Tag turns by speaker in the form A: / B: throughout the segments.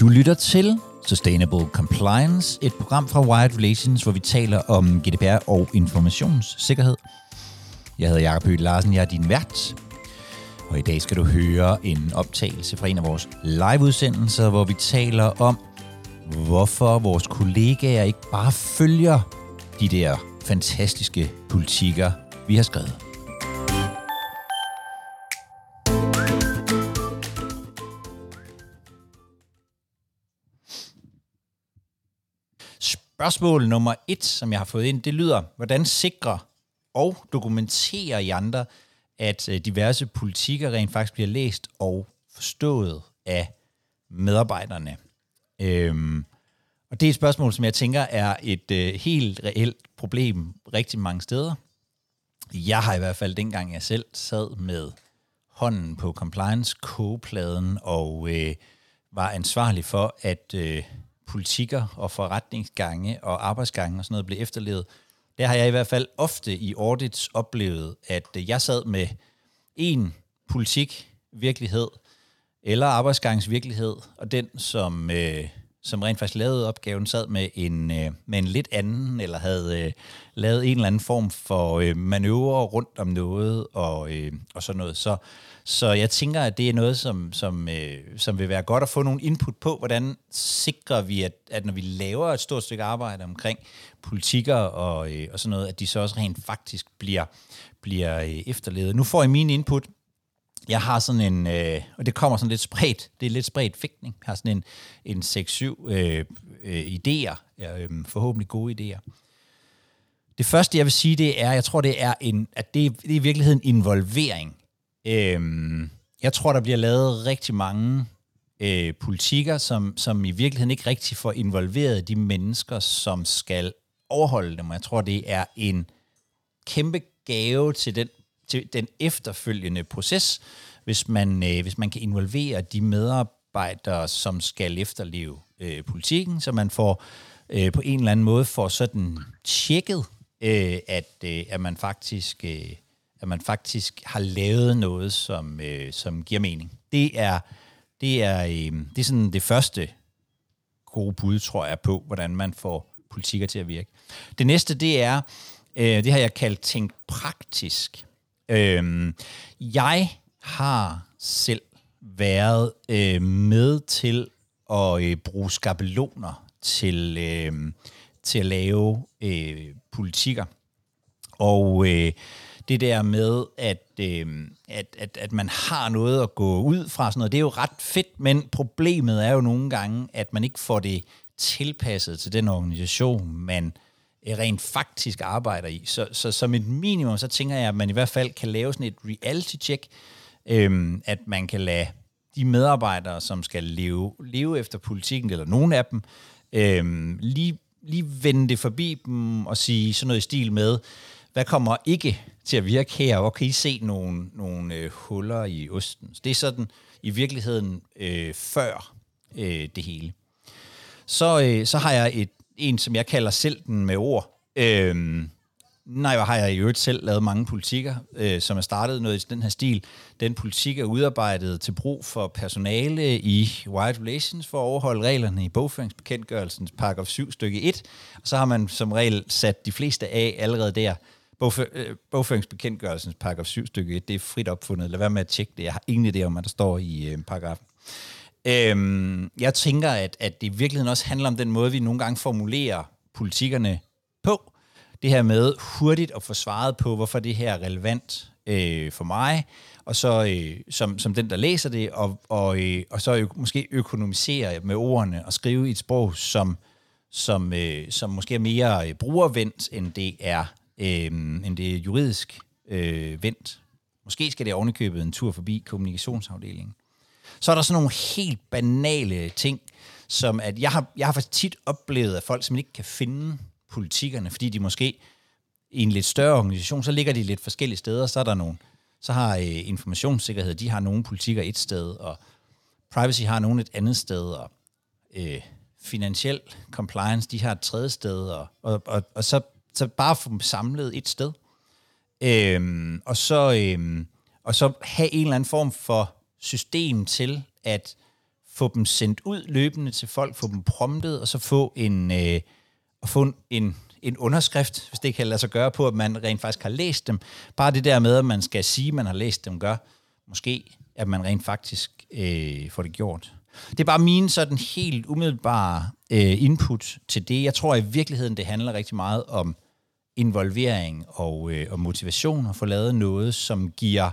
A: Du lytter til Sustainable Compliance, et program fra Wired Relations, hvor vi taler om GDPR og informationssikkerhed. Jeg hedder Jakob Høgh Larsen, jeg er din vært. Og i dag skal du høre en optagelse fra en af vores liveudsendelser, hvor vi taler om, hvorfor vores kollegaer ikke bare følger de der fantastiske politikker, vi har skrevet. Spørgsmål nummer et, som jeg har fået ind, det lyder, hvordan sikrer og dokumenterer I andre, at øh, diverse politikker rent faktisk bliver læst og forstået af medarbejderne? Øhm, og det er et spørgsmål, som jeg tænker er et øh, helt reelt problem rigtig mange steder. Jeg har i hvert fald dengang jeg selv sad med hånden på compliance kogepladen og øh, var ansvarlig for, at øh, politikker og forretningsgange og arbejdsgange og sådan noget blev efterlevet, der har jeg i hvert fald ofte i audits oplevet, at øh, jeg sad med en politik, virkelighed, eller arbejdsgangsvirkelighed, og den, som, øh, som rent faktisk lavede opgaven, sad med en, øh, med en lidt anden, eller havde øh, lavet en eller anden form for øh, manøvre rundt om noget, og, øh, og sådan noget. Så, så jeg tænker, at det er noget, som, som, øh, som vil være godt at få nogle input på, hvordan sikrer vi, at, at når vi laver et stort stykke arbejde omkring politikker og, øh, og sådan noget, at de så også rent faktisk bliver, bliver øh, efterlevet. Nu får I min input. Jeg har sådan en, øh, og det kommer sådan lidt spredt, det er lidt spredt fægtning. Jeg har sådan en, en 6-7 øh, øh, idéer, øh, forhåbentlig gode idéer. Det første, jeg vil sige, det er, jeg tror, det er en, at det, det er i virkeligheden involvering. Øhm, jeg tror, der bliver lavet rigtig mange øh, politikker, som, som i virkeligheden ikke rigtig får involveret de mennesker, som skal overholde dem. Og jeg tror, det er en kæmpe gave til den, til den efterfølgende proces, hvis man, øh, hvis man kan involvere de medarbejdere, som skal efterleve øh, politikken, så man får øh, på en eller anden måde får sådan tjekket, øh, at, øh, at man faktisk øh, at man faktisk har lavet noget, som, øh, som giver mening. Det er, det er, øh, det er sådan det første gode bud, tror jeg, på, hvordan man får politikker til at virke. Det næste, det er, øh, det har jeg kaldt tænkt praktisk. Øh, jeg har selv været øh, med til at øh, bruge skabeloner til, øh, til at lave øh, politikker. Og øh, det der med, at, øh, at, at, at man har noget at gå ud fra, sådan noget, det er jo ret fedt, men problemet er jo nogle gange, at man ikke får det tilpasset til den organisation, man rent faktisk arbejder i. Så, så som et minimum, så tænker jeg, at man i hvert fald kan lave sådan et reality-check, øhm, at man kan lade de medarbejdere, som skal leve, leve efter politikken, eller nogen af dem, øhm, lige, lige vende det forbi dem og sige sådan noget i stil med, hvad kommer ikke til at virke her, og kan I se nogle, nogle øh, huller i osten? Så det er sådan i virkeligheden øh, før øh, det hele. Så, øh, så har jeg et, en, som jeg kalder selv den med ord. Øhm, nej, har jeg i øvrigt selv lavet mange politikker, øh, som er startet noget i den her stil. Den politik er udarbejdet til brug for personale i White Relations for at overholde reglerne i bogføringsbekendtgørelsens paragraf 7 stykke 1. Og så har man som regel sat de fleste af allerede der. Øh, bogføringsbekendtgørelsens paragraf 7 stykke 1, det er frit opfundet. Lad være med at tjekke det. Jeg har ingen idé om, hvad der står i øh, paragrafen. Øhm, jeg tænker, at, at det i virkeligheden også handler om den måde, vi nogle gange formulerer politikerne på. Det her med hurtigt at få svaret på, hvorfor det her er relevant øh, for mig, og så øh, som, som den, der læser det, og, og, øh, og så ø- måske økonomisere med ordene og skrive i et sprog, som, som, øh, som måske er mere øh, brugervendt, end det er øh, end det er juridisk øh, vendt. Måske skal det ovenikøbet en tur forbi kommunikationsafdelingen. Så er der sådan nogle helt banale ting, som at jeg har, jeg har faktisk tit oplevet, at folk simpelthen ikke kan finde politikerne, fordi de måske i en lidt større organisation, så ligger de lidt forskellige steder, så er der nogle, så har øh, informationssikkerhed, de har nogle politikker et sted, og privacy har nogle et andet sted, og øh, finansiel compliance, de har et tredje sted, og, og, og, og så så bare få dem samlet et sted. Øhm, og, så, øhm, og så have en eller anden form for system til at få dem sendt ud løbende til folk, få dem promptet, og så få en, øh, og få en, en, en underskrift, hvis det kan lade sig gøre på, at man rent faktisk har læst dem. Bare det der med, at man skal sige, at man har læst dem, gør måske, at man rent faktisk øh, får det gjort. Det er bare min sådan helt umiddelbare øh, input til det. Jeg tror i virkeligheden, det handler rigtig meget om involvering og, øh, og motivation at få lavet noget, som giver,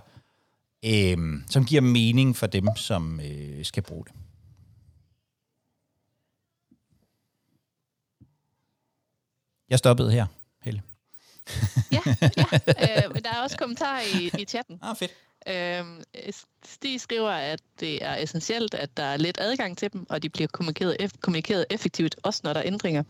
A: øh, som giver mening for dem, som øh, skal bruge det. Jeg stoppede her, Helle.
B: ja, ja. Øh, der er også kommentarer i, i chatten.
A: Ah, fedt.
B: Øhm, Stig skriver, at det er essentielt, at der er let adgang til dem, og de bliver kommunikeret, eff- kommunikeret effektivt, også når der er ændringer.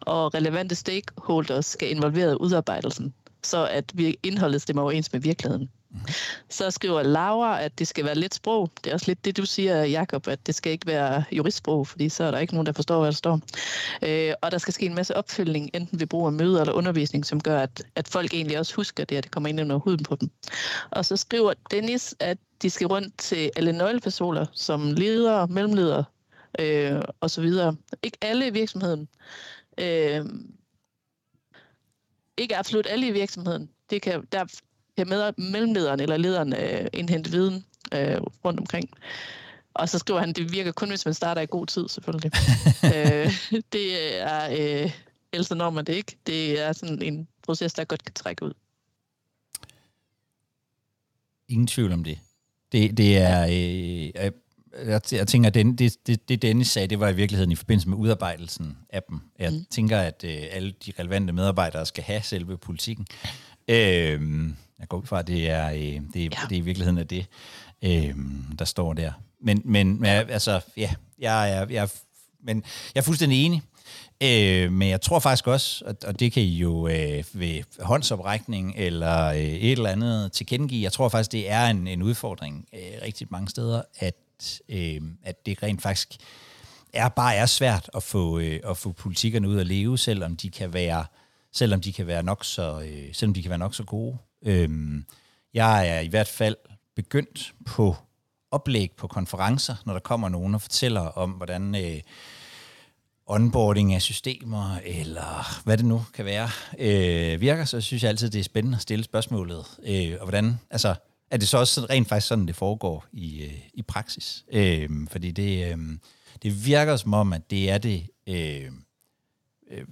B: Og relevante stakeholders skal involvere i udarbejdelsen, så at vi indholdet stemmer overens med virkeligheden. Mm-hmm. Så skriver Laura, at det skal være lidt sprog. Det er også lidt det, du siger, Jakob, at det skal ikke være juristsprog, fordi så er der ikke nogen, der forstår, hvad der står. Øh, og der skal ske en masse opfølgning, enten ved brug af møder eller undervisning, som gør, at, at folk egentlig også husker det, at det kommer ind under huden på dem. Og så skriver Dennis, at de skal rundt til alle nøglepersoner, som ledere, mellemledere øh, og så videre. Ikke alle i virksomheden. Øh, ikke absolut alle i virksomheden. Det kan, der, kan med, mellemlederen eller lederen øh, indhente viden øh, rundt omkring. Og så skriver han, det virker kun, hvis man starter i god tid, selvfølgelig. øh, det er, øh, ellers når man det ikke. Det er sådan en proces, der godt kan trække ud.
A: Ingen tvivl om det. Det, det er... Øh, jeg, jeg tænker, at det, det, det, det Dennis sagde, det var i virkeligheden i forbindelse med udarbejdelsen af dem. Jeg mm. tænker, at øh, alle de relevante medarbejdere skal have selve politikken. Øh, jeg går ud fra, at det er, øh, det, er, ja. det er i virkeligheden af det, øh, der står der. Men, men altså, ja, jeg er, jeg, er, men jeg er fuldstændig enig. Øh, men jeg tror faktisk også, og det kan I jo øh, ved håndsoprækning eller øh, et eller andet tilkendegive, jeg tror faktisk, det er en, en udfordring øh, rigtig mange steder, at, øh, at det rent faktisk er bare er svært at få, øh, at få politikerne ud at leve, selvom de kan være selvom de kan være nok så, øh, selvom de kan være nok så gode. Øhm, jeg er i hvert fald begyndt på oplæg på konferencer, når der kommer nogen og fortæller om, hvordan øh, onboarding af systemer, eller hvad det nu kan være, øh, virker, så synes jeg altid, det er spændende at stille spørgsmålet. Øh, og hvordan, altså, er det så også rent faktisk sådan, det foregår i, øh, i praksis? Øh, fordi det, øh, det virker som om, at det er det øh, øh,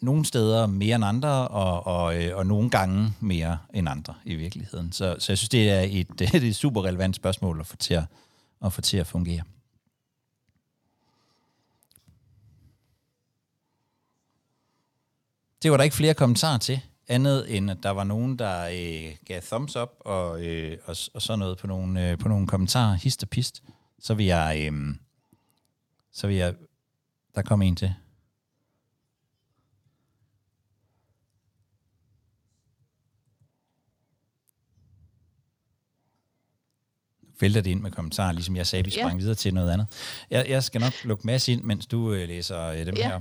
A: nogle steder mere end andre, og, og, øh, og nogle gange mere end andre i virkeligheden. Så, så jeg synes, det er et, det er et super relevant spørgsmål at få til at, at, få til at fungere. Det var der ikke flere kommentarer til, andet end at der var nogen, der øh, gav thumbs up og, øh, og, og sådan noget på nogle, øh, på nogle kommentarer, hist og pist. Så vil jeg, øh, så vil jeg, der kom en til. Vælter det ind med kommentarer, ligesom jeg sagde, vi sprang ja. videre til noget andet. Jeg, jeg skal nok lukke masse ind, mens du øh, læser øh, dem ja. her.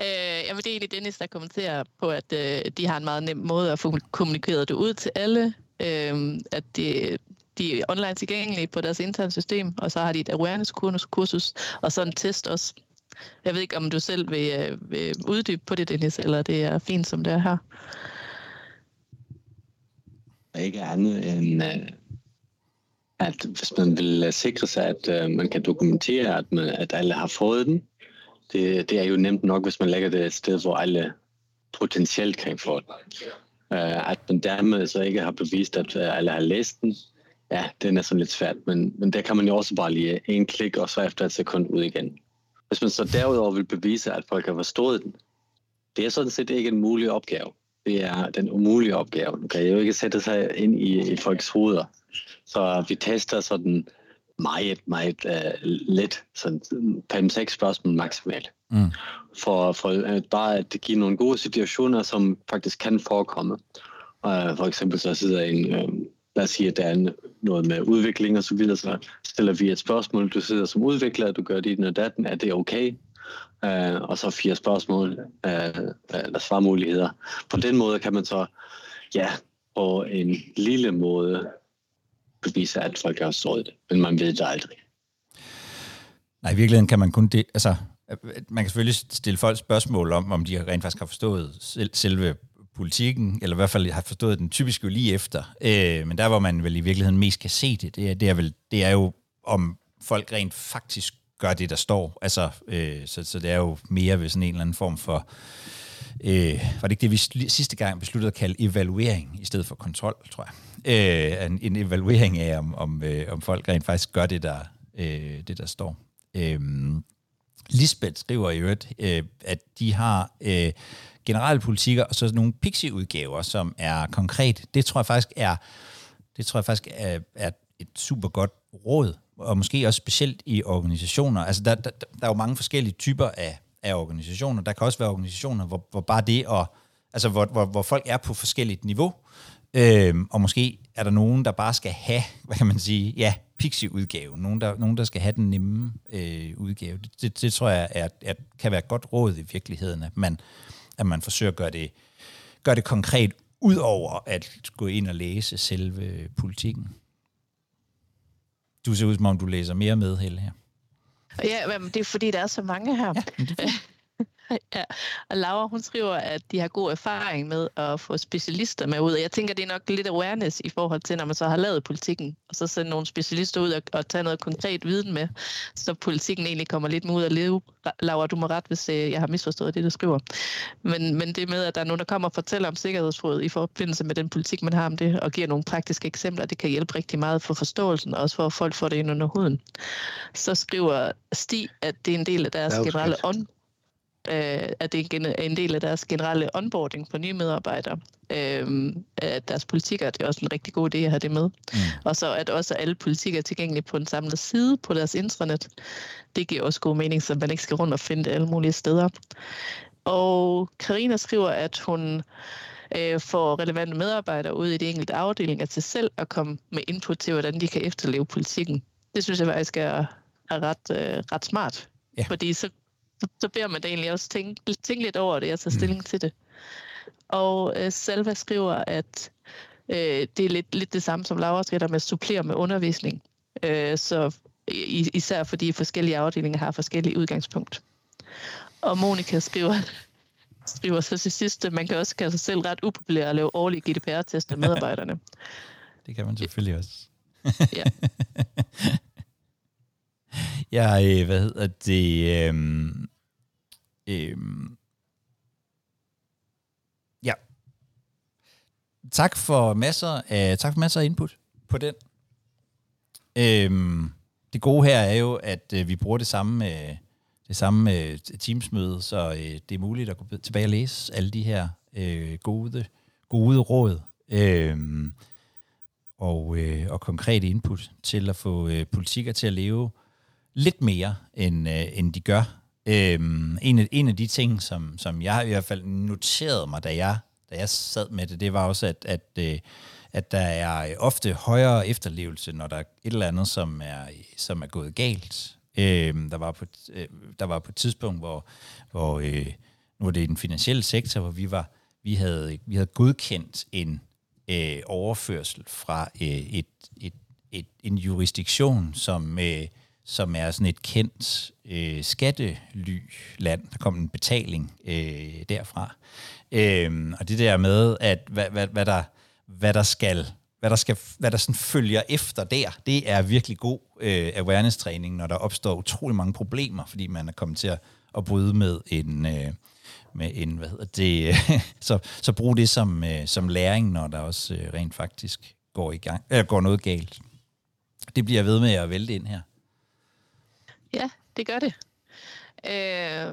B: øh, jamen, det er egentlig Dennis, der kommenterer på, at øh, de har en meget nem måde at få kommunikeret det ud til alle, øh, at de, de er online tilgængelige på deres interne system, og så har de et awareness-kursus, og så en test også. Jeg ved ikke, om du selv vil, øh, vil uddybe på det, Dennis, eller det er fint, som det er her
C: ikke andet end, øh, at hvis man vil øh, sikre sig, at øh, man kan dokumentere, at, man, at alle har fået den, det, det er jo nemt nok, hvis man lægger det et sted, hvor alle potentielt kan få den. at man dermed så ikke har bevist, at alle har læst den, ja, den er sådan lidt svært, men, men der kan man jo også bare lige en klik, og så efter et sekund ud igen. Hvis man så derudover vil bevise, at folk har forstået den, det er sådan set ikke en mulig opgave det er den umulige opgave. Du kan jo ikke sætte sig ind i, i folks hoveder. Så vi tester sådan meget, meget uh, let, sådan 5-6 spørgsmål maksimalt. Mm. For, for uh, bare at give nogle gode situationer, som faktisk kan forekomme. Uh, for eksempel så sidder en, uh, lad os sige, at der er noget med udvikling og så videre, så stiller vi et spørgsmål, du sidder som udvikler, du gør dit og datten, er det okay? Øh, og så fire spørgsmål øh, eller svarmuligheder. På den måde kan man så, ja, på en lille måde bevise, at folk har stået det. Men man ved det aldrig.
A: Nej, i virkeligheden kan man kun det, altså, man kan selvfølgelig stille folk spørgsmål om, om de rent faktisk har forstået selve politikken, eller i hvert fald har forstået den typisk jo lige efter. Øh, men der, hvor man vel i virkeligheden mest kan se det, det er, det er, vel, det er jo, om folk rent faktisk gør det, der står. Altså, øh, så, så det er jo mere ved sådan en eller anden form for... Øh, var det ikke det, vi sidste gang besluttede at kalde evaluering i stedet for kontrol, tror jeg. Øh, en, en evaluering af, om, om, øh, om folk rent faktisk gør det, der, øh, det, der står. Øh, Lisbeth skriver i øvrigt, øh, at de har øh, generelle politikker og så nogle pixie-udgaver, som er konkret. Det tror jeg faktisk er, det tror jeg faktisk er, er et super godt råd, og måske også specielt i organisationer. Altså der, der, der er jo mange forskellige typer af, af organisationer. Der kan også være organisationer, hvor, hvor bare det at, altså hvor, hvor, hvor folk er på forskelligt niveau, øhm, og måske er der nogen, der bare skal have, hvad kan man sige, ja, pixie-udgave. Nogen der, nogen, der skal have den nemme øh, udgave. Det, det, det tror jeg er, er, kan være godt råd i virkeligheden, at man, at man forsøger at gøre det, gøre det konkret, ud over at gå ind og læse selve politikken. Du ser ud som om, du læser mere med, Helle, her.
B: Ja, men det er fordi, der er så mange her. Ja, ja, og Laura hun skriver, at de har god erfaring med at få specialister med ud. Og jeg tænker, det er nok lidt awareness i forhold til, når man så har lavet politikken, og så sende nogle specialister ud og, og tage noget konkret viden med, så politikken egentlig kommer lidt med ud at leve. Laura, du må ret, hvis øh, jeg har misforstået det, du skriver. Men, men det med, at der er nogen, der kommer og fortæller om sikkerhedsråd i forbindelse med den politik, man har om det, og giver nogle praktiske eksempler, det kan hjælpe rigtig meget for forståelsen, og også for at folk får det ind under huden. Så skriver Stig, at det er en del af deres generelle ånd øh, at det er en del af deres generelle onboarding på nye medarbejdere. Øh, at deres politikker, det er også en rigtig god idé at have det med. Mm. Og så at også alle politikker er tilgængelige på en samlet side på deres intranet. Det giver også god mening, så man ikke skal rundt og finde det alle mulige steder. Og Karina skriver, at hun øh, får relevante medarbejdere ud i de enkelte afdelinger til selv at komme med input til, hvordan de kan efterleve politikken. Det synes jeg faktisk er, er ret, øh, ret smart. Ja. Fordi så så, så beder man da egentlig også tænke, tænke lidt over det og tage mm. stilling mm. til det. Og øh, Salva skriver, at øh, det er lidt, lidt det samme som Laura skriver, med at supplere med undervisning. Øh, så især fordi forskellige afdelinger har forskellige udgangspunkt. Og Monika skriver, skriver så til sidst, at man kan også kalde sig selv ret upopulær at lave årlige GDPR-test af medarbejderne.
A: det kan man selvfølgelig også. ja. Jeg, øh, hvad hedder det, øhm, øhm, ja. Tak for masser af, tak for masser af input på den. Øhm, det gode her er jo, at øh, vi bruger det samme, øh, det samme øh, teamsmøde, så øh, det er muligt at gå tilbage og læse alle de her øh, gode, gode råd. Øh, og, øh, og konkrete input til at få øh, politikker til at leve lidt mere, end, øh, end de gør. Øhm, en, af, en af de ting, som, som jeg i hvert fald noterede mig, da jeg, da jeg sad med det, det var også, at, at, øh, at der er øh, ofte højere efterlevelse, når der er et eller andet, som er, som er gået galt. Øhm, der, var på, øh, der var på et tidspunkt, hvor, hvor øh, nu var det i den finansielle sektor, hvor vi var vi havde, vi havde godkendt en øh, overførsel fra øh, et, et, et, en jurisdiktion, som øh, som er sådan et kendt øh, skattelyland. Der kom en betaling øh, derfra. Øh, og det der med, at hvad, hvad, hvad, der, hvad der skal hvad der, skal, hvad der sådan følger efter der, det er virkelig god øh, awareness-træning, når der opstår utrolig mange problemer, fordi man er kommet til at, at bryde med en, øh, med en hvad hedder det, så, så brug det som, øh, som læring, når der også øh, rent faktisk går, i gang, øh, går noget galt. Det bliver ved med at vælte ind her.
B: Ja, det gør det. Øh,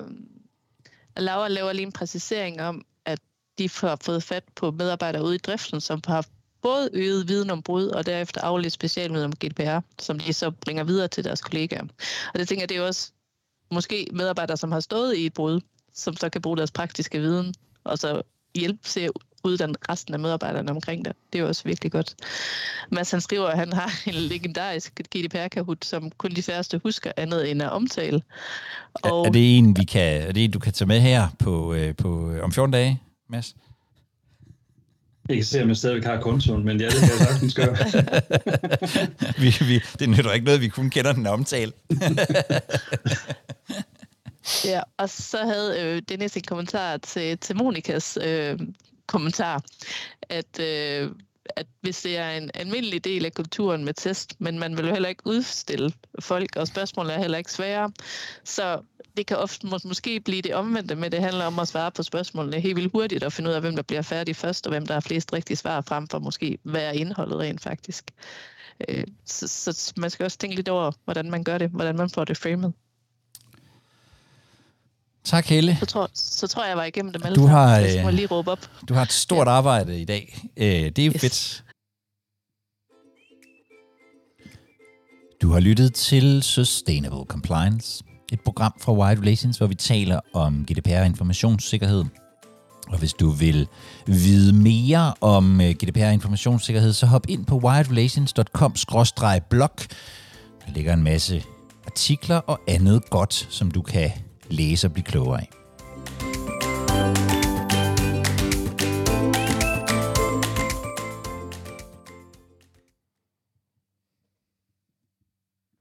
B: Laura laver lige en præcisering om, at de har fået fat på medarbejdere ude i driften, som har både øget viden om brud, og derefter afledt specialviden om GDPR, som de så bringer videre til deres kollegaer. Og det tænker jeg, det er også måske medarbejdere, som har stået i et brud, som så kan bruge deres praktiske viden, og så hjælpe til uddanne resten af medarbejderne omkring det. Det er jo også virkelig godt. Mads han skriver, at han har en legendarisk GDPR-kahoot, som kun de færreste husker andet end at omtale.
A: Og, er, er det en, vi kan, er det en, du kan tage med her på, øh, på, øh, om 14 dage, Mads?
D: Jeg kan se, om jeg stadigvæk har kontoen, men ja, det kan jeg sagtens gøre.
A: vi, vi, det nytter ikke noget, vi kun kender den omtale.
B: ja, og så havde øh, Dennis en kommentar til, til Monikas øh, kommentar, at, øh, at hvis det er en almindelig del af kulturen med test, men man vil jo heller ikke udstille folk, og spørgsmålet er heller ikke svære, så det kan ofte mås- måske blive det omvendte med, det handler om at svare på spørgsmålene helt vildt hurtigt og finde ud af, hvem der bliver færdig først, og hvem der har flest rigtige svar frem for måske, hvad er indholdet rent faktisk. Øh, så, så man skal også tænke lidt over, hvordan man gør det, hvordan man får det framet.
A: Tak, Helle.
B: Så tror, så tror jeg, jeg var igennem dem alle
A: Du
B: sammen,
A: har,
B: må
A: øh,
B: lige råbe op.
A: Du har et stort arbejde i dag. Øh, det er jo
B: Yes.
A: fedt. Du har lyttet til Sustainable Compliance, et program fra Wide Relations, hvor vi taler om GDPR og informationssikkerhed. Og hvis du vil vide mere om øh, GDPR og informationssikkerhed, så hop ind på widerelations.com-blog. Der ligger en masse artikler og andet godt, som du kan læse og blive klogere af.